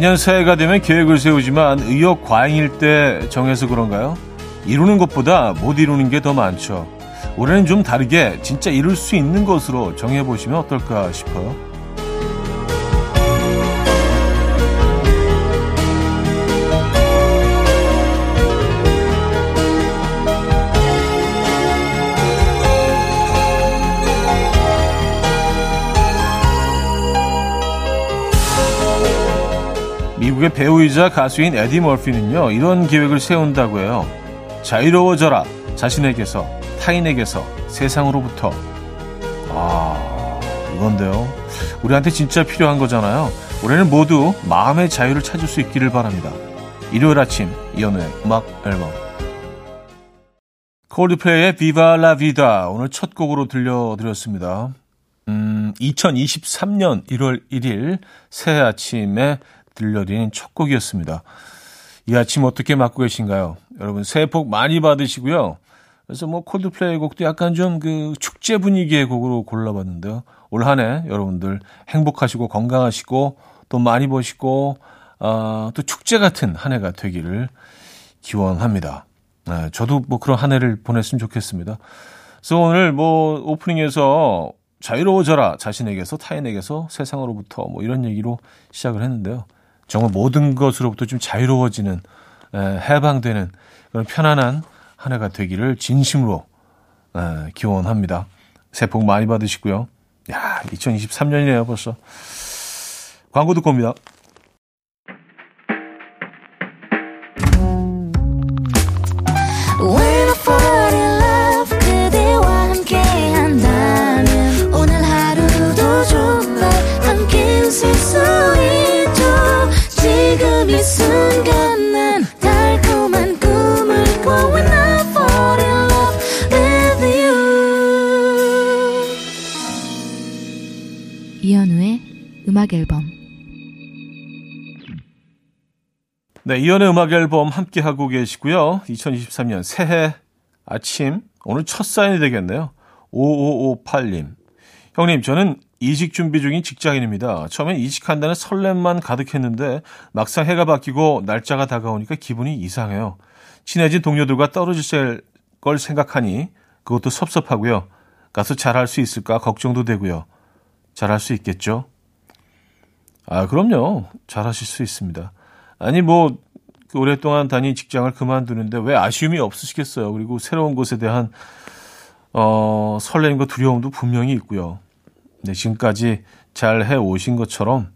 매년 새해가 되면 계획을 세우지만 의욕 과잉일 때 정해서 그런가요? 이루는 것보다 못 이루는 게 더 많죠. 올해는 좀 다르게 진짜 이룰 수 있는 것으로 정해보시면 어떨까 싶어요. 배우이자 가수인 에디 머피는요, 이런 계획을 세운다고 해요. 자유로워져라. 자신에게서, 타인에게서, 세상으로부터. 아, 이건데요. 우리한테 진짜 필요한 거잖아요. 올해는 모두 마음의 자유를 찾을 수 있기를 바랍니다. 일요일 아침, 이연우의 음악 앨범. 콜드플레이의 비바 라 비다 오늘 첫 곡으로 들려드렸습니다. 음, 2023년 1월 1일 새해 아침에 들려드린 첫 곡이었습니다. 이 아침 어떻게 맞고 계신가요? 여러분 새해 복 많이 받으시고요. 그래서 뭐 콜드플레이 곡도 약간 좀 그 축제 분위기의 곡으로 골라봤는데요. 올 한 해 여러분들 행복하시고 건강하시고 돈 많이 버시고 어, 또 축제 같은 한 해가 되기를 기원합니다. 네, 저도 뭐 그런 한 해를 보냈으면 좋겠습니다. 그래서 오늘 뭐 오프닝에서 자유로워져라 자신에게서 타인에게서 세상으로부터 뭐 이런 얘기로 시작을 했는데요. 정말 모든 것으로부터 좀 자유로워지는 에, 해방되는 그런 편안한 한 해가 되기를 진심으로 에, 기원합니다. 새해 복 많이 받으시고요. 야, 2023년이네요, 벌써. 광고 듣고 옵니다. 네, 이연의 음악 앨범 함께 하고 계시고요. 2023년 새해 아침 오늘 첫 사인이 되겠네요. 5558님. 형님, 저는 이직 준비 중인 직장인입니다. 처음엔 이직한다는 설렘만 가득했는데 막상 해가 바뀌고 날짜가 다가오니까 기분이 이상해요. 친해진 동료들과 떨어질 걸 생각하니 그것도 섭섭하고요. 가서 잘할 수 있을까 걱정도 되고요. 잘할 수 있겠죠? 아, 그럼요. 잘하실 수 있습니다. 아니, 뭐, 그 오랫동안 다닌 직장을 그만두는데 왜 아쉬움이 없으시겠어요? 그리고 새로운 곳에 대한, 어, 설렘과 두려움도 분명히 있고요. 네, 지금까지 잘 해 오신 것처럼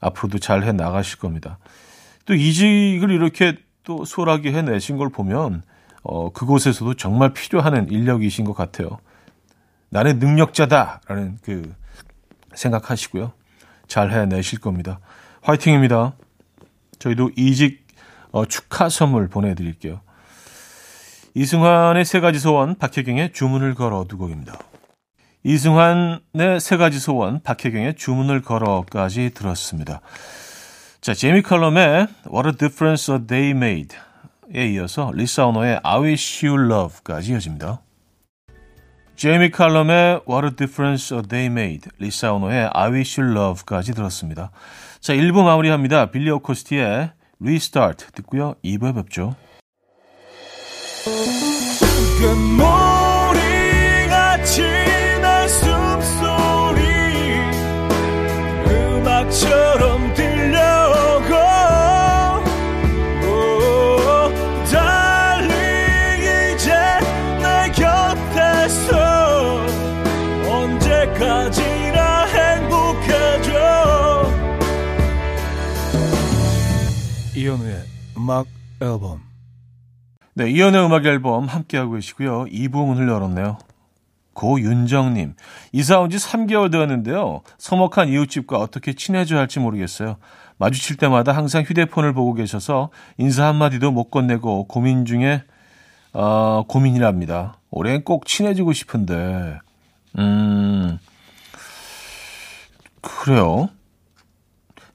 앞으로도 잘 해 나가실 겁니다. 또 이직을 이렇게 또 수월하게 해내신 걸 보면, 어, 그곳에서도 정말 필요한 인력이신 것 같아요. 나는 능력자다라는 그 생각하시고요. 잘 해내실 겁니다. 화이팅입니다. 저희도 이직 어, 축하 선물 보내드릴게요. 이승환의 세 가지 소원, 박혜경의 주문을 걸어 두 곡입니다. 이승환의 세 가지 소원, 박혜경의 주문을 걸어까지 들었습니다. 자, 제미 칼럼의 What a Difference a Day Made에 이어서 리사 오노의 I Wish You Love까지 이어집니다. 제이미 칼럼의 What a Difference a Day Made, 리사 오노의 I Wish You Love까지 들었습니다. 자, 1부 마무리합니다. 빌리 오코스티의 Restart 듣고요. 2부에 뵙죠. 숨소리 음악처럼 이현우의 음악 앨범. 네, 이현우의 음악 앨범 함께하고 계시고요. 2부 문을 열었네요. 고윤정님, 이사 온 지 3개월 되었는데요. 서먹한 이웃집과 어떻게 친해져야 할지 모르겠어요. 마주칠 때마다 항상 휴대폰을 보고 계셔서 인사 한마디도 못 건네고 고민 중에, 어, 고민이랍니다. 올해는 꼭 친해지고 싶은데, 음, 그래요.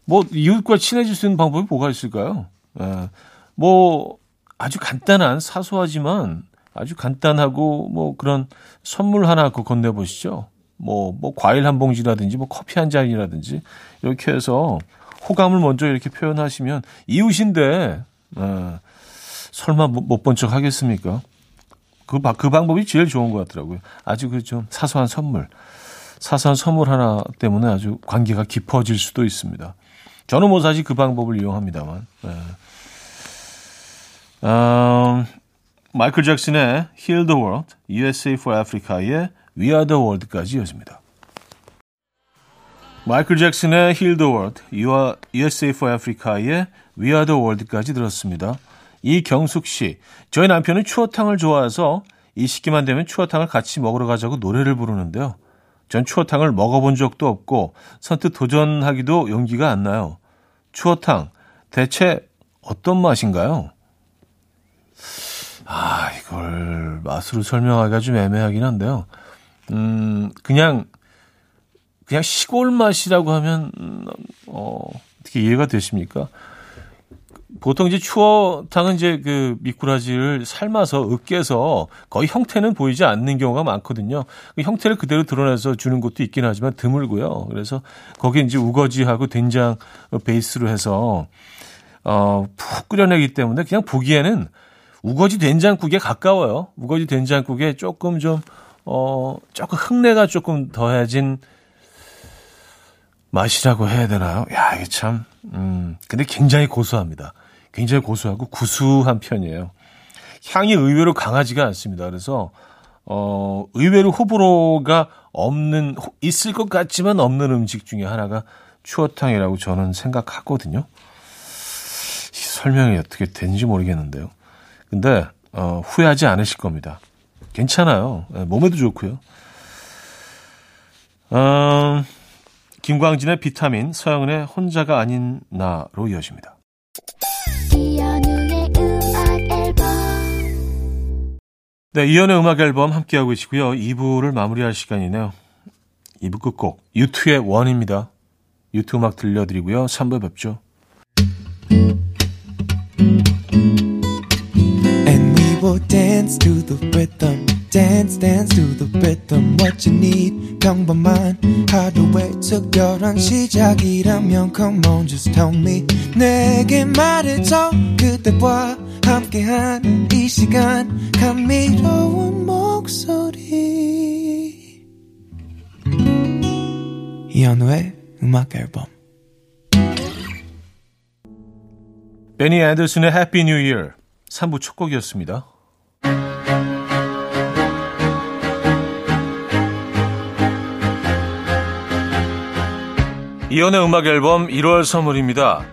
뭐 이웃과 친해질 수 있는 방법이 뭐가 있을까요? 예. 뭐 아주 간단한 사소하지만 아주 간단하고 뭐 그런 선물 하나 그 건네 보시죠. 뭐, 뭐 과일 한 봉지라든지 뭐 커피 한 잔이라든지 이렇게 해서 호감을 먼저 이렇게 표현하시면 이웃인데 어, 설마 못 본 척 하겠습니까? 그, 그 방법이 제일 좋은 것 같더라고요. 아주 그 좀 사소한 선물, 사소한 선물 하나 때문에 아주 관계가 깊어질 수도 있습니다. 저는 뭐 사실 그 방법을 이용합니다만. 네. 음, 마이클 잭슨의 Heal the World, USA for Africa의 We Are the World까지 이어집니다. 마이클 잭슨의 Heal the World, USA for Africa의 We Are the World까지 들었습니다. 이경숙 씨, 저희 남편은 추어탕을 좋아해서 이 시기만 되면 추어탕을 같이 먹으러 가자고 노래를 부르는데요. 전 추어탕을 먹어본 적도 없고 선뜻 도전하기도 용기가 안 나요. 추어탕, 대체 어떤 맛인가요? 아, 이걸 맛으로 설명하기가 좀 애매하긴 한데요. 음, 그냥, 그냥 시골 맛이라고 하면, 어, 어떻게 이해가 되십니까? 보통 이제 추어탕은 이제 그 미꾸라지를 삶아서 으깨서 거의 형태는 보이지 않는 경우가 많거든요. 그 형태를 그대로 드러내서 주는 것도 있긴 하지만 드물고요. 그래서 거기에 이제 우거지하고 된장 베이스로 해서 어, 푹 끓여내기 때문에 그냥 보기에는 우거지 된장국에 가까워요. 우거지 된장국에 조금 좀, 어, 조금 흙내가 조금 더해진 맛이라고 해야 되나요? 야, 이게 참, 음, 근데 굉장히 고소합니다. 굉장히 고소하고 구수한 편이에요. 향이 의외로 강하지가 않습니다. 그래서, 어, 의외로 호불호가 없는, 있을 것 같지만 없는 음식 중에 하나가 추어탕이라고 저는 생각하거든요. 설명이 어떻게 되는지 모르겠는데요. 근데 어, 후회하지 않으실 겁니다. 괜찮아요. 네, 몸에도 좋고요. 어, 김광진의 비타민, 서영은의 혼자가 아닌 나로 이어집니다. 네, 이연의 음악 앨범 함께하고 계시고요. 2부를 마무리할 시간이네요. 2부 끝곡 유투의 원입니다. 유투 음악 들려드리고요. 3부 뵙죠. dance to the rhythm. Dance, dance to the rhythm. What you need, 평범한 하루의 특별한 시작이라면 Come on, just tell me. 내게 말해줘 그대와 함께한 이 시간 감미로운 목소리. 이현우의 음악 앨범. 베니 앤더슨의 Happy New Year 3부 첫 곡이었습니다. 이현우의 음악 앨범 1월 선물입니다.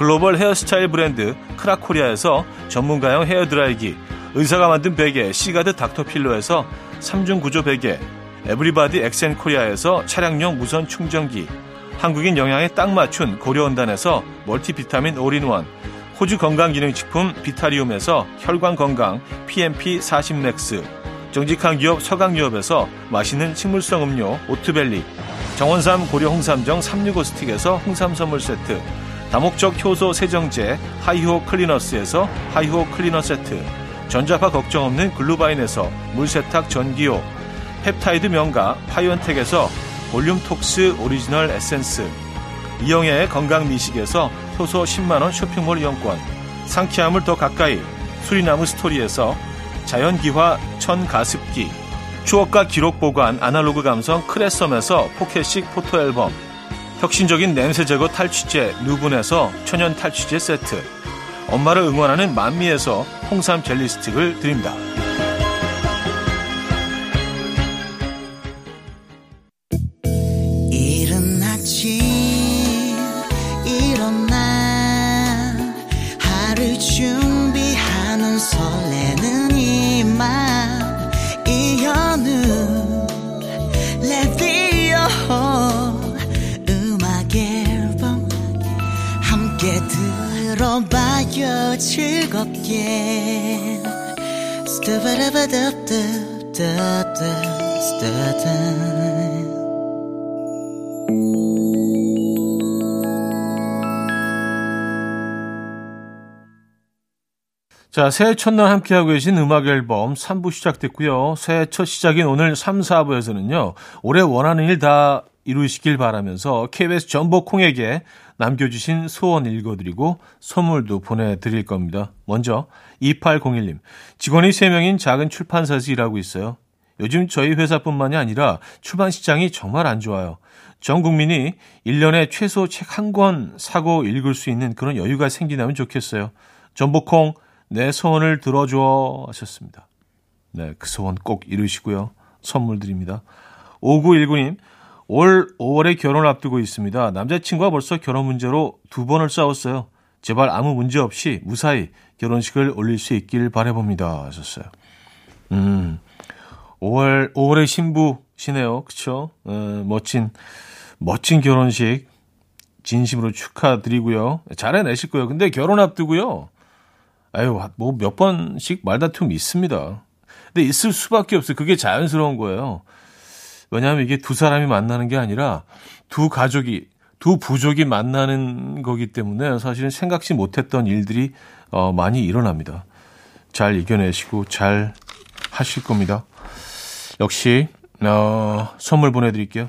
글로벌 헤어스타일 브랜드 크라코리아에서 전문가용 헤어드라이기, 의사가 만든 베개 시가드 닥터필로에서 3중 구조 베개, 에브리바디 엑센코리아에서 차량용 무선 충전기, 한국인 영양에 딱 맞춘 고려원단에서 멀티비타민 올인원, 호주 건강기능식품 비타리움에서 혈관건강 PMP40맥스, 정직한 기업 서강유업에서 맛있는 식물성 음료 오트벨리, 정원삼 고려 홍삼정 365 스틱에서 홍삼 선물 세트, 다목적 효소 세정제 하이호 클리너스에서 하이호 클리너 세트 전자파 걱정 없는 글루바인에서 물세탁 전기요 펩타이드 명가 파이언텍에서 볼륨톡스 오리지널 에센스 이영애의 건강미식에서 효소 10만원 쇼핑몰 이용권 상쾌함을 더 가까이 수리나무 스토리에서 자연기화 천가습기 추억과 기록 보관 아날로그 감성 크레썸에서 포켓식 포토앨범 혁신적인 냄새 제거 탈취제 누분에서 천연 탈취제 세트 엄마를 응원하는 만미에서 홍삼 젤리 스틱을 드립니다. 자, 새해 첫날 함께하고 계신 음악 앨범 3부 시작됐고요. 새해 첫 시작인 오늘 3, 4부에서는요. 올해 원하는 일 다 이루시길 바라면서 KBS 전복콩에게 남겨주신 소원 읽어드리고 선물도 보내드릴 겁니다. 먼저 2801님. 직원이 3명인 작은 출판사에서 일하고 있어요. 요즘 저희 회사뿐만이 아니라 출판 시장이 정말 안 좋아요. 전 국민이 1년에 최소 책 한 권 사고 읽을 수 있는 그런 여유가 생기면 좋겠어요. 전복콩 내 소원을 들어줘 하셨습니다. 네, 그 소원 꼭 이루시고요. 선물 드립니다. 5919님, 올 5월에 결혼 앞두고 있습니다. 남자친구와 벌써 결혼 문제로 두 번을 싸웠어요. 제발 아무 문제 없이 무사히 결혼식을 올릴 수 있길 바라봅니다. 하셨어요. 음, 5월, 5월의 신부시네요. 어, 멋진, 멋진 결혼식 진심으로 축하드리고요. 잘 해내실 거예요. 근데 결혼 앞두고요. 아유, 뭐 몇 번씩 말다툼이 있습니다. 근데 있을 수밖에 없어요. 그게 자연스러운 거예요. 왜냐하면 이게 두 사람이 만나는 게 아니라 두 가족이, 두 부족이 만나는 거기 때문에 사실은 생각지 못했던 일들이 어, 많이 일어납니다. 잘 이겨내시고 잘 하실 겁니다. 역시 어, 선물 보내드릴게요.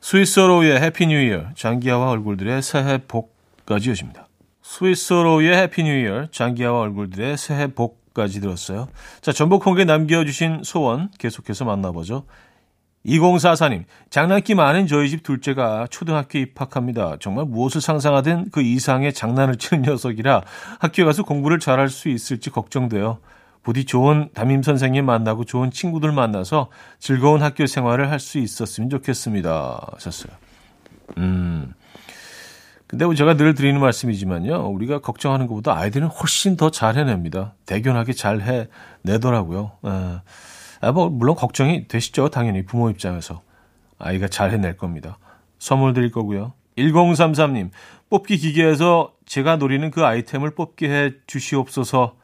스위스로의 해피 뉴 이어, 장기하와 얼굴들의 새해 복까지 여십니다. 스위스로의 해피 뉴 이어, 장기하와 얼굴들의 새해 복까지 들었어요. 자, 전복콩에 남겨주신 소원 계속해서 만나보죠. 2044님, 장난기 많은 저희 집 둘째가 초등학교 입학합니다. 정말 무엇을 상상하든 그 이상의 장난을 치는 녀석이라 학교에 가서 공부를 잘할 수 있을지 걱정돼요. 부디 좋은 담임 선생님 만나고 좋은 친구들 만나서 즐거운 학교 생활을 할 수 있었으면 좋겠습니다. 하셨어요. 음, 근데 뭐 제가 늘 드리는 말씀이지만요. 우리가 걱정하는 것보다 아이들은 훨씬 더 잘 해냅니다. 대견하게 잘 해내더라고요. 아, 아, 뭐, 물론 걱정이 되시죠. 당연히 부모 입장에서. 아이가 잘 해낼 겁니다. 선물 드릴 거고요. 1033님, 뽑기 기계에서 제가 노리는 그 아이템을 뽑게 해 주시옵소서.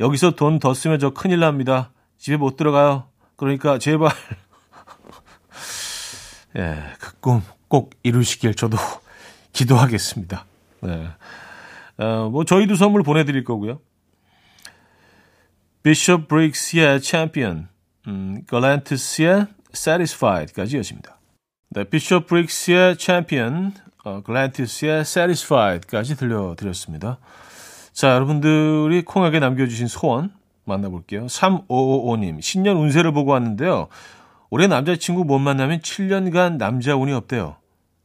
여기서 돈 더 쓰면 저 큰일 납니다. 집에 못 들어가요. 그러니까 제발. 예, 그 꿈 꼭 이루시길 저도 기도하겠습니다. 네. 어, 뭐 저희도 선물 보내드릴 거고요. 비숍 브릭스의 챔피언, 음, 갈란티스의 Satisfied까지 여십니다. 네, 비숍 브릭스의 챔피언, 어, 갈란티스의 Satisfied까지 들려드렸습니다. 자, 여러분들이 콩하게 남겨주신 소원 만나볼게요. 3555님, 신년 운세를 보고 왔는데요. 올해 남자친구 못 만나면 7년간 남자 운이 없대요.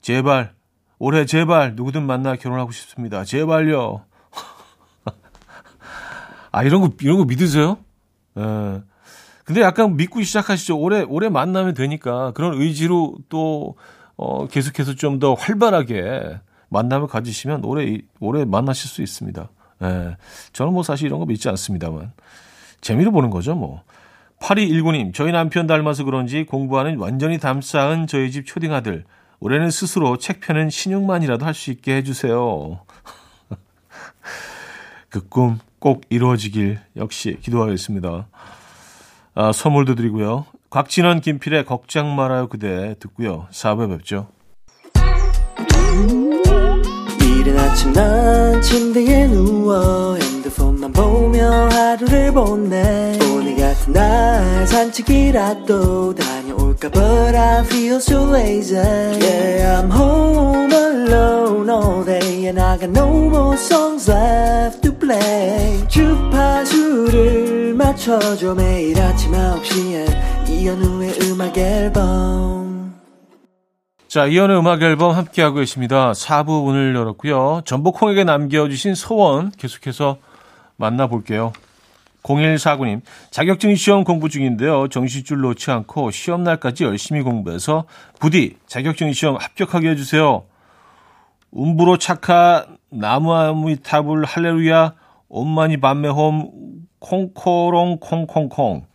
제발 올해 제발 누구든 만나 결혼하고 싶습니다. 제발요. 아 이런 거 이런 거 믿으세요? 예. 근데 약간 믿고 시작하시죠. 올해 올해 만나면 되니까 그런 의지로 또 어, 계속해서 좀 더 활발하게 만남을 가지시면 올해 올해 만나실 수 있습니다. 예. 저는 뭐 사실 이런 거 믿지 않습니다만 재미로 보는 거죠, 뭐. 8219님, 저희 남편 닮아서 그런지 공부하는 완전히 담쌓은 저희 집 초딩 아들. 올해는 스스로 책 펴는 신용만이라도 할 수 있게 해주세요. 그 꿈 꼭 이루어지길 역시 기도하겠습니다. 아, 선물도 드리고요. 곽진원 김필의 걱정 말아요 그대 듣고요. 4부에 뵙죠. 이른 아침 난 침대에 누워 핸드폰만 보며 하루를 보내 오늘 같은 날 산책이라도 다 녀올까 But I feel so lazy Yeah I'm home alone all day And I got no more songs left to play 주파수를 맞춰줘 매일 아침 9시에 이현우의 음악 앨범 자, 이연의 음악 앨범 함께하고 계십니다. 4부 문을 열었고요. 전복콩에게 남겨주신 소원 계속해서 만나볼게요. 0149님, 자격증 시험 공부 중인데요. 정시줄 놓지 않고 시험날까지 열심히 공부해서 부디 자격증 시험 합격하게 해주세요. 음부로 착하 나무아미타불 할레루야 온마니 밤매홈 콩코롱 콩콩콩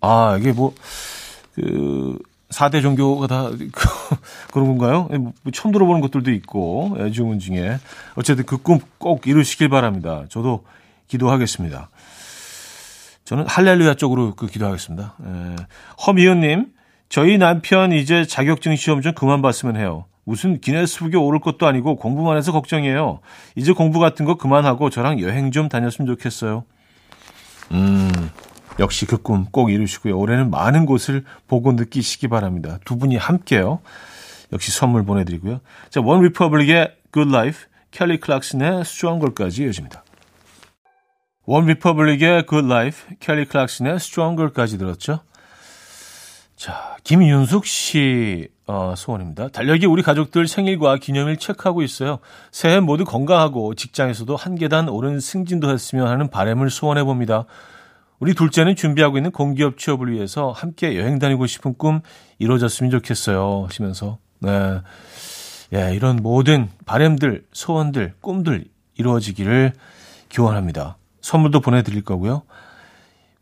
아 이게 뭐그 4대 종교가 다 그런 건가요? 예, 뭐 처음 들어보는 것들도 있고 애주문 중에 어쨌든 그 꿈 꼭 이루시길 바랍니다. 저도 기도하겠습니다. 저는 할렐루야 쪽으로 그 기도하겠습니다. 에, 허미연님, 저희 남편 이제 자격증 시험 좀 그만 봤으면 해요. 무슨 기네스북에 오를 것도 아니고 공부만 해서 걱정이에요. 이제 공부 같은 거 그만하고 저랑 여행 좀 다녔으면 좋겠어요. 음, 역시 그 꿈 꼭 이루시고요. 올해는 많은 곳을 보고 느끼시기 바랍니다. 두 분이 함께요. 역시 선물 보내드리고요. 자, OneRepublic의 Good Life, 켈리 클락슨의 Stronger까지 이어집니다. OneRepublic의 Good Life, 켈리 클락슨의 Stronger까지 들었죠. 자, 김윤숙 씨 어, 소원입니다. 달력이 우리 가족들 생일과 기념일 체크하고 있어요. 새해 모두 건강하고 직장에서도 한 계단 오른 승진도 했으면 하는 바램을 소원해 봅니다. 우리 둘째는 준비하고 있는 공기업 취업을 위해서 함께 여행 다니고 싶은 꿈 이루어졌으면 좋겠어요. 하시면서 네. 예, 이런 모든 바램들, 소원들, 꿈들 이루어지기를 기원합니다. 선물도 보내드릴 거고요.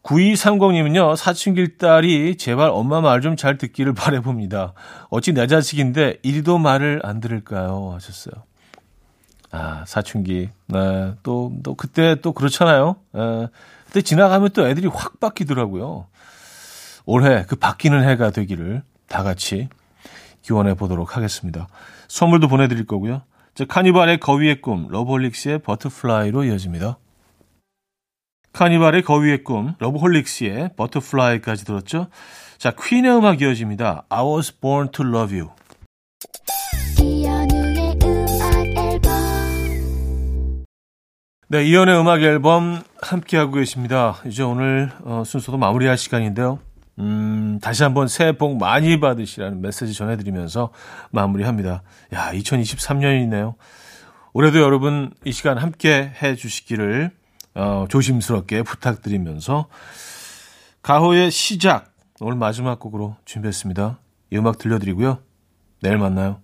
9230님은요, 사춘기 딸이 제발 엄마 말 좀 잘 듣기를 바래봅니다. 어찌 내 자식인데 이리도 말을 안 들을까요? 하셨어요. 아, 사춘기. 네, 또, 또, 그때 또 그렇잖아요. 에, 그때 지나가면 또 애들이 확 바뀌더라고요. 올해 그 바뀌는 해가 되기를 다 같이 기원해 보도록 하겠습니다. 선물도 보내드릴 거고요. 자, 카니발의 거위의 꿈, 러브홀릭스의 Butterfly로 이어집니다. 카니발의 거위의 꿈, 러브홀릭스의 Butterfly까지 들었죠. 자, 퀸의 음악 이어집니다. I was born to love you. 네, 이연의 음악 앨범 함께하고 계십니다. 이제 오늘 어, 순서도 마무리할 시간인데요. 음, 다시 한번 새해 복 많이 받으시라는 메시지 전해드리면서 마무리합니다. 야, 2023년이네요. 올해도 여러분 이 시간 함께 해 주시기를 어, 조심스럽게 부탁드리면서 가호의 시작 오늘 마지막 곡으로 준비했습니다. 이 음악 들려드리고요. 내일 만나요.